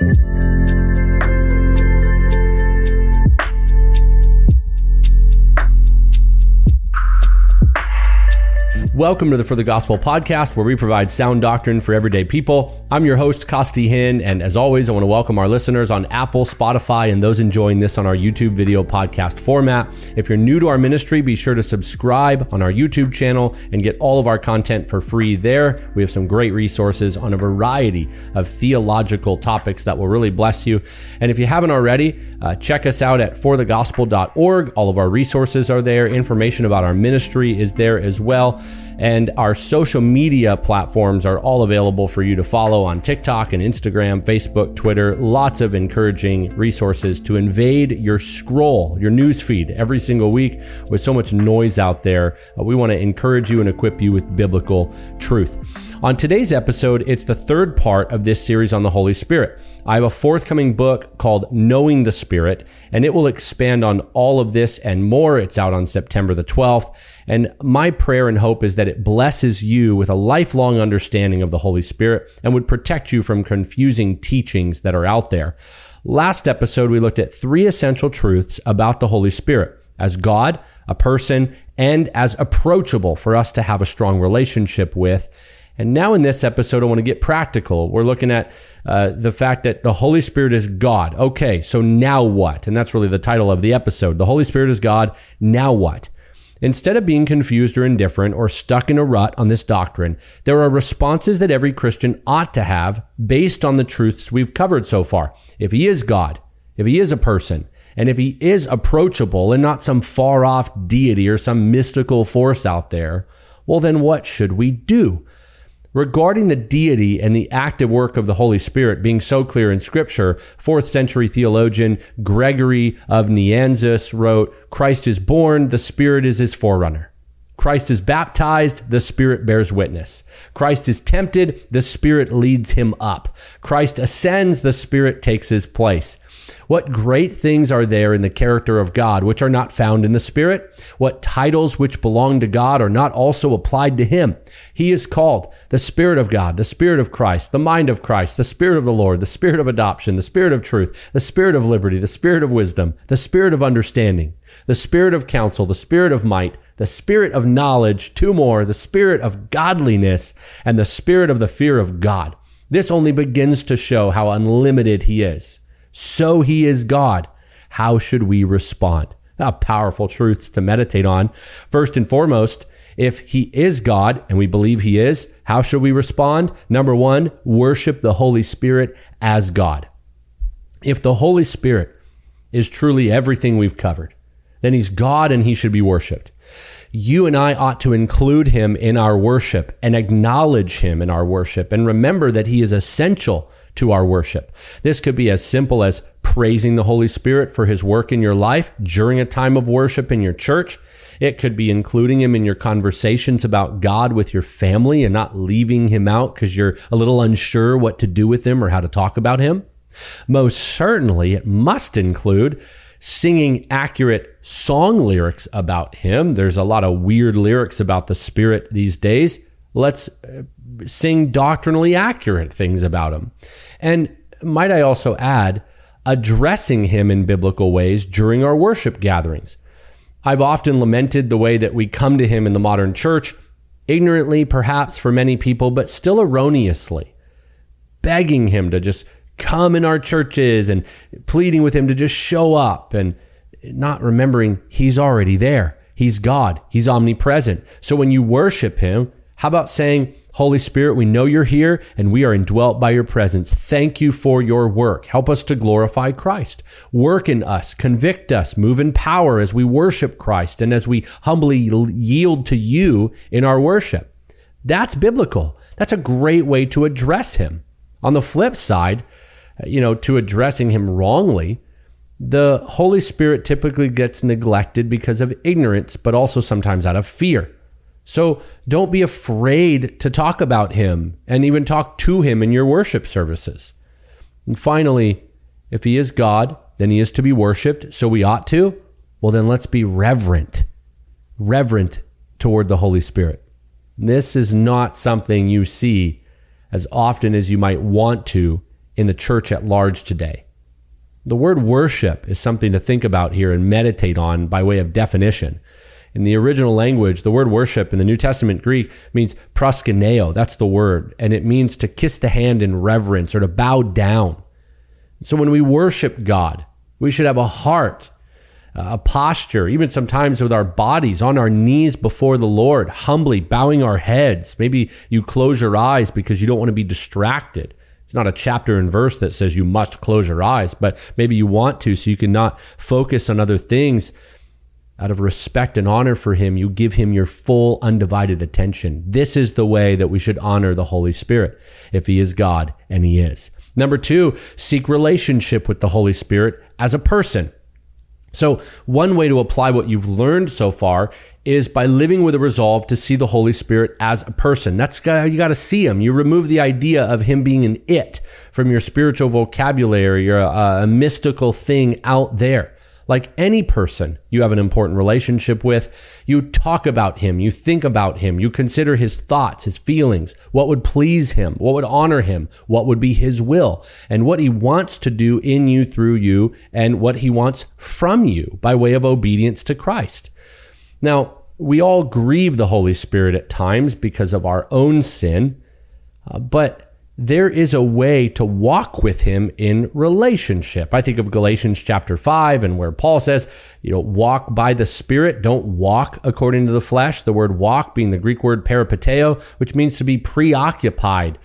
Thank you. Welcome to the For the Gospel podcast, where we provide sound doctrine for everyday people. I'm your host, Costi Hinn, and as always, I want to welcome our listeners on Apple, Spotify, and those enjoying this on our YouTube video podcast format. If you're new to our ministry, be sure to subscribe on our YouTube channel and get all of our content for free there. We have some great resources on a variety of theological topics that will really bless you. And if you haven't already, uh, check us out at forthegospel.org. All of our resources are there. Information about our ministry is there as well. And our social media platforms are all available for you to follow on TikTok and Instagram, Facebook, Twitter. Lots of encouraging resources to invade your scroll, your news feed every single week with so much noise out there. Uh, we want to encourage you and equip you with biblical truth. On today's episode, it's the third part of this series on the Holy Spirit. I have a forthcoming book called Knowing the Spirit, and it will expand on all of this and more. It's out on September the 12th. And my prayer and hope is that it blesses you with a lifelong understanding of the Holy Spirit and would protect you from confusing teachings that are out there. Last episode, we looked at three essential truths about the Holy Spirit as God, a person, and as approachable for us to have a strong relationship with. And now in this episode, I want to get practical. We're looking at uh, the fact that the Holy Spirit is God. Okay, so now what? And that's really the title of the episode. The Holy Spirit is God. Now what? Instead of being confused or indifferent or stuck in a rut on this doctrine, there are responses that every Christian ought to have based on the truths we've covered so far. If he is God, if he is a person, and if he is approachable and not some far off deity or some mystical force out there, well, then what should we do? Regarding the deity and the active work of the Holy Spirit being so clear in Scripture, fourth century theologian Gregory of Nazianzus wrote, Christ is born, the Spirit is his forerunner. Christ is baptized, the Spirit bears witness. Christ is tempted, the Spirit leads him up. Christ ascends, the Spirit takes his place. What great things are there in the character of God which are not found in the Spirit? What titles which belong to God are not also applied to Him? He is called the Spirit of God, the Spirit of Christ, the mind of Christ, the Spirit of the Lord, the Spirit of adoption, the Spirit of truth, the Spirit of liberty, the Spirit of wisdom, the Spirit of understanding, the Spirit of counsel, the Spirit of might, the Spirit of knowledge, two more, the Spirit of godliness, and the Spirit of the fear of God. This only begins to show how unlimited He is. So he is God. How should we respond? Now, powerful truths to meditate on. First and foremost, if he is God, and we believe he is, how should we respond? Number one, worship the Holy Spirit as God. If the Holy Spirit is truly everything we've covered, then he's God and he should be worshiped. You and I ought to include him in our worship and acknowledge him in our worship and remember that he is essential to our worship. This could be as simple as praising the Holy Spirit for his work in your life during a time of worship in your church. It could be including him in your conversations about God with your family and not leaving him out because you're a little unsure what to do with him or how to talk about him. Most certainly, it must include singing accurate song lyrics about him. There's a lot of weird lyrics about the Spirit these days. Let's uh, sing doctrinally accurate things about him. And might I also add, addressing him in biblical ways during our worship gatherings. I've often lamented the way that we come to him in the modern church, ignorantly perhaps for many people, but still erroneously, begging him to just come in our churches and pleading with him to just show up and not remembering he's already there. He's God. He's omnipresent. So when you worship him, how about saying, Holy Spirit, we know you're here and we are indwelt by your presence. Thank you for your work. Help us to glorify Christ. Work in us, convict us, move in power as we worship Christ and as we humbly yield to you in our worship. That's biblical. That's a great way to address him. On the flip side, you know, to addressing him wrongly, the Holy Spirit typically gets neglected because of ignorance, but also sometimes out of fear. So don't be afraid to talk about him and even talk to him in your worship services. And finally, if he is God, then he is to be worshiped, so we ought to. Well, then let's be reverent, reverent toward the Holy Spirit. This is not something you see as often as you might want to in the church at large today. The word worship is something to think about here and meditate on by way of definition. In the original language, the word worship in the New Testament Greek means proskuneo. That's the word. And it means to kiss the hand in reverence or to bow down. So when we worship God, we should have a heart, uh, a posture, even sometimes with our bodies on our knees before the Lord, humbly bowing our heads. Maybe you close your eyes because you don't want to be distracted. It's not a chapter and verse that says you must close your eyes, but maybe you want to so you can not focus on other things. Out of respect and honor for him, you give him your full, undivided attention. This is the way that we should honor the Holy Spirit if he is God, and he is. Number two, seek relationship with the Holy Spirit as a person. So, one way to apply what you've learned so far is by living with a resolve to see the Holy Spirit as a person. That's how you got to see him. You remove the idea of him being an it from your spiritual vocabulary or a, a mystical thing out there like any person you have an important relationship with, you talk about him, you think about him, you consider his thoughts, his feelings, what would please him, what would honor him, what would be his will, and what he wants to do in you, through you, and what he wants from you by way of obedience to Christ. Now, we all grieve the Holy Spirit at times because of our own sin, uh, but there is a way to walk with him in relationship. I think of Galatians chapter 5 and where Paul says, you know, walk by the Spirit, don't walk according to the flesh. The word walk being the Greek word peripateo, which means to be preoccupied,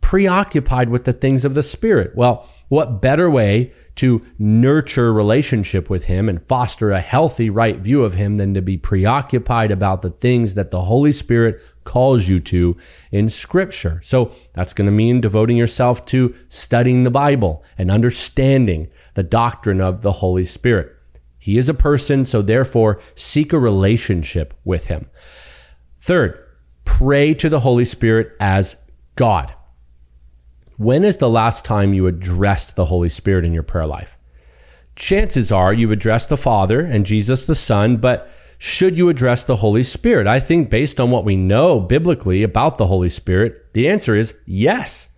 preoccupied with the things of the Spirit. Well, what better way to nurture relationship with him and foster a healthy right view of him than to be preoccupied about the things that the Holy Spirit calls you to in scripture. So that's going to mean devoting yourself to studying the Bible and understanding the doctrine of the Holy Spirit. He is a person, so therefore seek a relationship with him. Third, pray to the Holy Spirit as God. When is the last time you addressed the Holy Spirit in your prayer life? Chances are you've addressed the Father and Jesus the Son, but should you address the Holy Spirit? I think based on what we know biblically about the Holy Spirit, the answer is yes.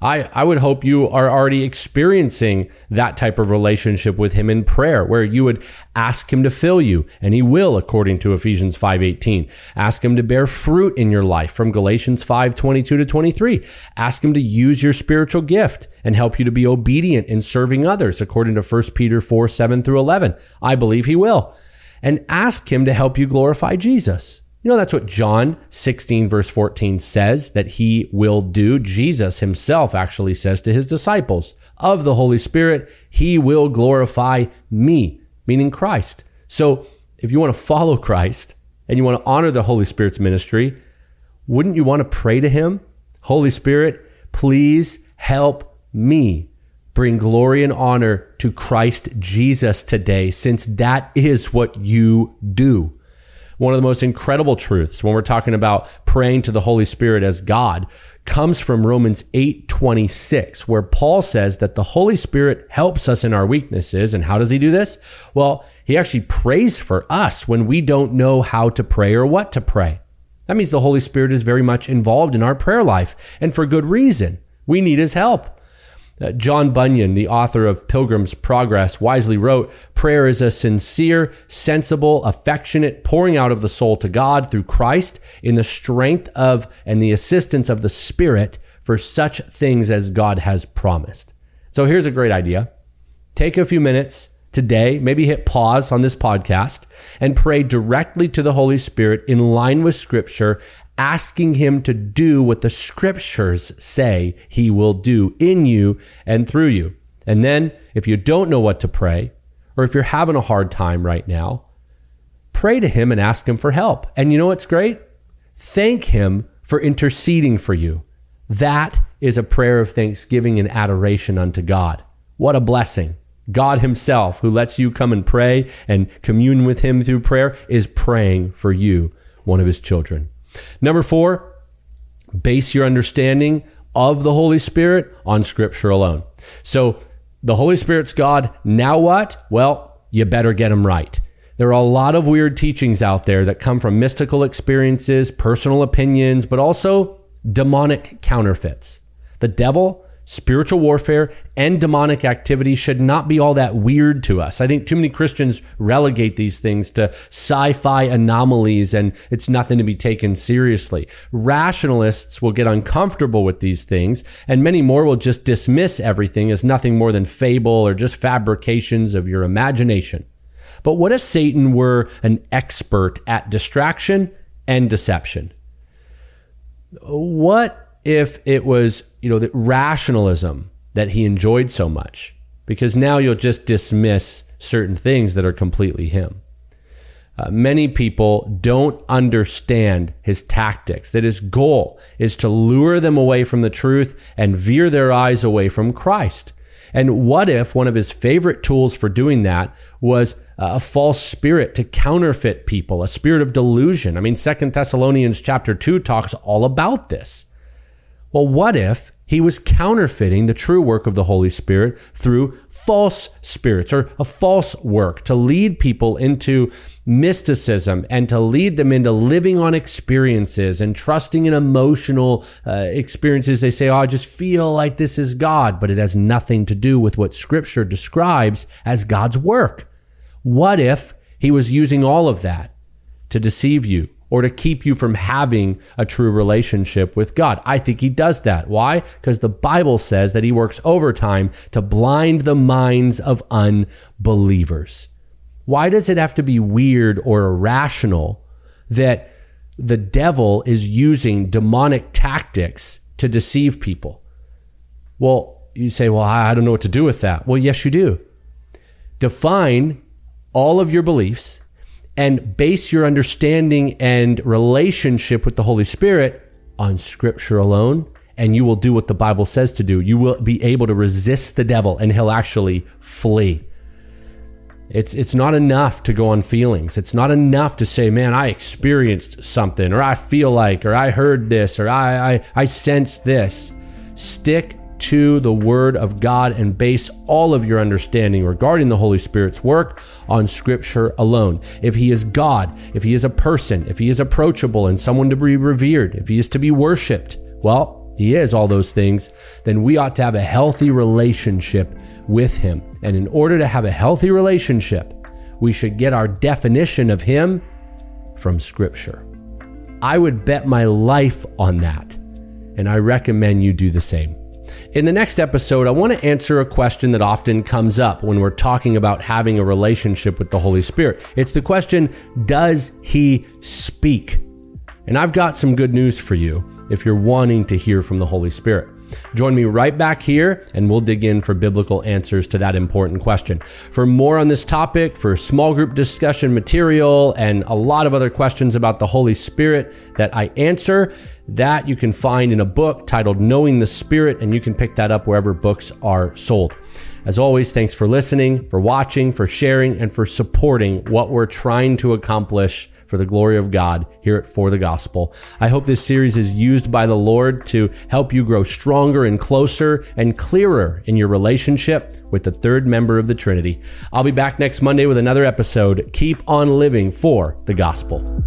I, I would hope you are already experiencing that type of relationship with him in prayer where you would ask him to fill you and he will according to Ephesians 5:18 ask him to bear fruit in your life from Galatians 5:22 to 23 ask him to use your spiritual gift and help you to be obedient in serving others according to 1 Peter 4:7 through 11 I believe he will. And ask him to help you glorify Jesus you know, that's what John 16, verse 14 says that he will do. Jesus himself actually says to his disciples, Of the Holy Spirit, he will glorify me, meaning Christ. So if you want to follow Christ and you want to honor the Holy Spirit's ministry, wouldn't you want to pray to him? Holy Spirit, please help me bring glory and honor to Christ Jesus today, since that is what you do one of the most incredible truths when we're talking about praying to the Holy Spirit as God comes from Romans 8:26 where Paul says that the Holy Spirit helps us in our weaknesses and how does he do this? Well, he actually prays for us when we don't know how to pray or what to pray. That means the Holy Spirit is very much involved in our prayer life and for good reason. We need his help. Uh, John Bunyan, the author of Pilgrim's Progress, wisely wrote Prayer is a sincere, sensible, affectionate pouring out of the soul to God through Christ in the strength of and the assistance of the Spirit for such things as God has promised. So here's a great idea. Take a few minutes today, maybe hit pause on this podcast and pray directly to the Holy Spirit in line with Scripture asking him to do what the scriptures say he will do in you and through you. And then, if you don't know what to pray, or if you're having a hard time right now, pray to him and ask him for help. And you know what's great? Thank him for interceding for you. That is a prayer of thanksgiving and adoration unto God. What a blessing. God Himself, who lets you come and pray and commune with Him through prayer, is praying for you, one of His children. Number four, base your understanding of the Holy Spirit on Scripture alone. So the Holy Spirit's God. Now what? Well, you better get him right. There are a lot of weird teachings out there that come from mystical experiences, personal opinions, but also demonic counterfeits. The devil spiritual warfare and demonic activity should not be all that weird to us. I think too many Christians relegate these things to sci fi anomalies and it's nothing to be taken seriously. Rationalists will get uncomfortable with these things, and many more will just dismiss everything as nothing more than fable or just fabrications of your imagination. But what if Satan were an expert at distraction and deception? What if it was you know, the rationalism that he enjoyed so much, because now you'll just dismiss certain things that are completely him. Uh, many people don't understand his tactics, that his goal is to lure them away from the truth and veer their eyes away from Christ. And what if one of his favorite tools for doing that was a false spirit to counterfeit people, a spirit of delusion? I mean, Second Thessalonians chapter 2 talks all about this. Well, what if he was counterfeiting the true work of the Holy Spirit through false spirits or a false work to lead people into mysticism and to lead them into living on experiences and trusting in emotional uh, experiences. They say, Oh, I just feel like this is God, but it has nothing to do with what Scripture describes as God's work. What if he was using all of that to deceive you or to keep you from having a true relationship with God. I think he does that. Why? Because the Bible says that he works overtime to blind the minds of unbelievers. Why does it have to be weird or irrational that the devil is using demonic tactics to deceive people? Well, you say, well, I don't know what to do with that. Well, yes, you do. Define all of your beliefs and base your understanding and relationship with the Holy Spirit on Scripture alone, and you will do what the Bible says to do. You will be able to resist the devil, and he'll actually flee. It's it's not enough to go on feelings. It's not enough to say, "Man, I experienced something," or "I feel like," or "I heard this," or "I I, I sense this." Stick to the Word of God and base all of your understanding regarding the Holy Spirit's work on Scripture alone. If He is God, if He is a person, if He is approachable and someone to be revered, if He is to be worshiped, well, He is all those things, then we ought to have a healthy relationship with Him. And in order to have a healthy relationship, we should get our definition of Him from Scripture. I would bet my life on that, and I recommend you do the same. In the next episode, I want to answer a question that often comes up when we're talking about having a relationship with the Holy Spirit. It's the question Does He speak? And I've got some good news for you if you're wanting to hear from the Holy Spirit. Join me right back here and we'll dig in for biblical answers to that important question. For more on this topic, for small group discussion material, and a lot of other questions about the Holy Spirit that I answer, that you can find in a book titled Knowing the Spirit, and you can pick that up wherever books are sold. As always, thanks for listening, for watching, for sharing, and for supporting what we're trying to accomplish for the glory of God Hear it For the Gospel. I hope this series is used by the Lord to help you grow stronger and closer and clearer in your relationship with the third member of the Trinity. I'll be back next Monday with another episode. Keep on living for the gospel.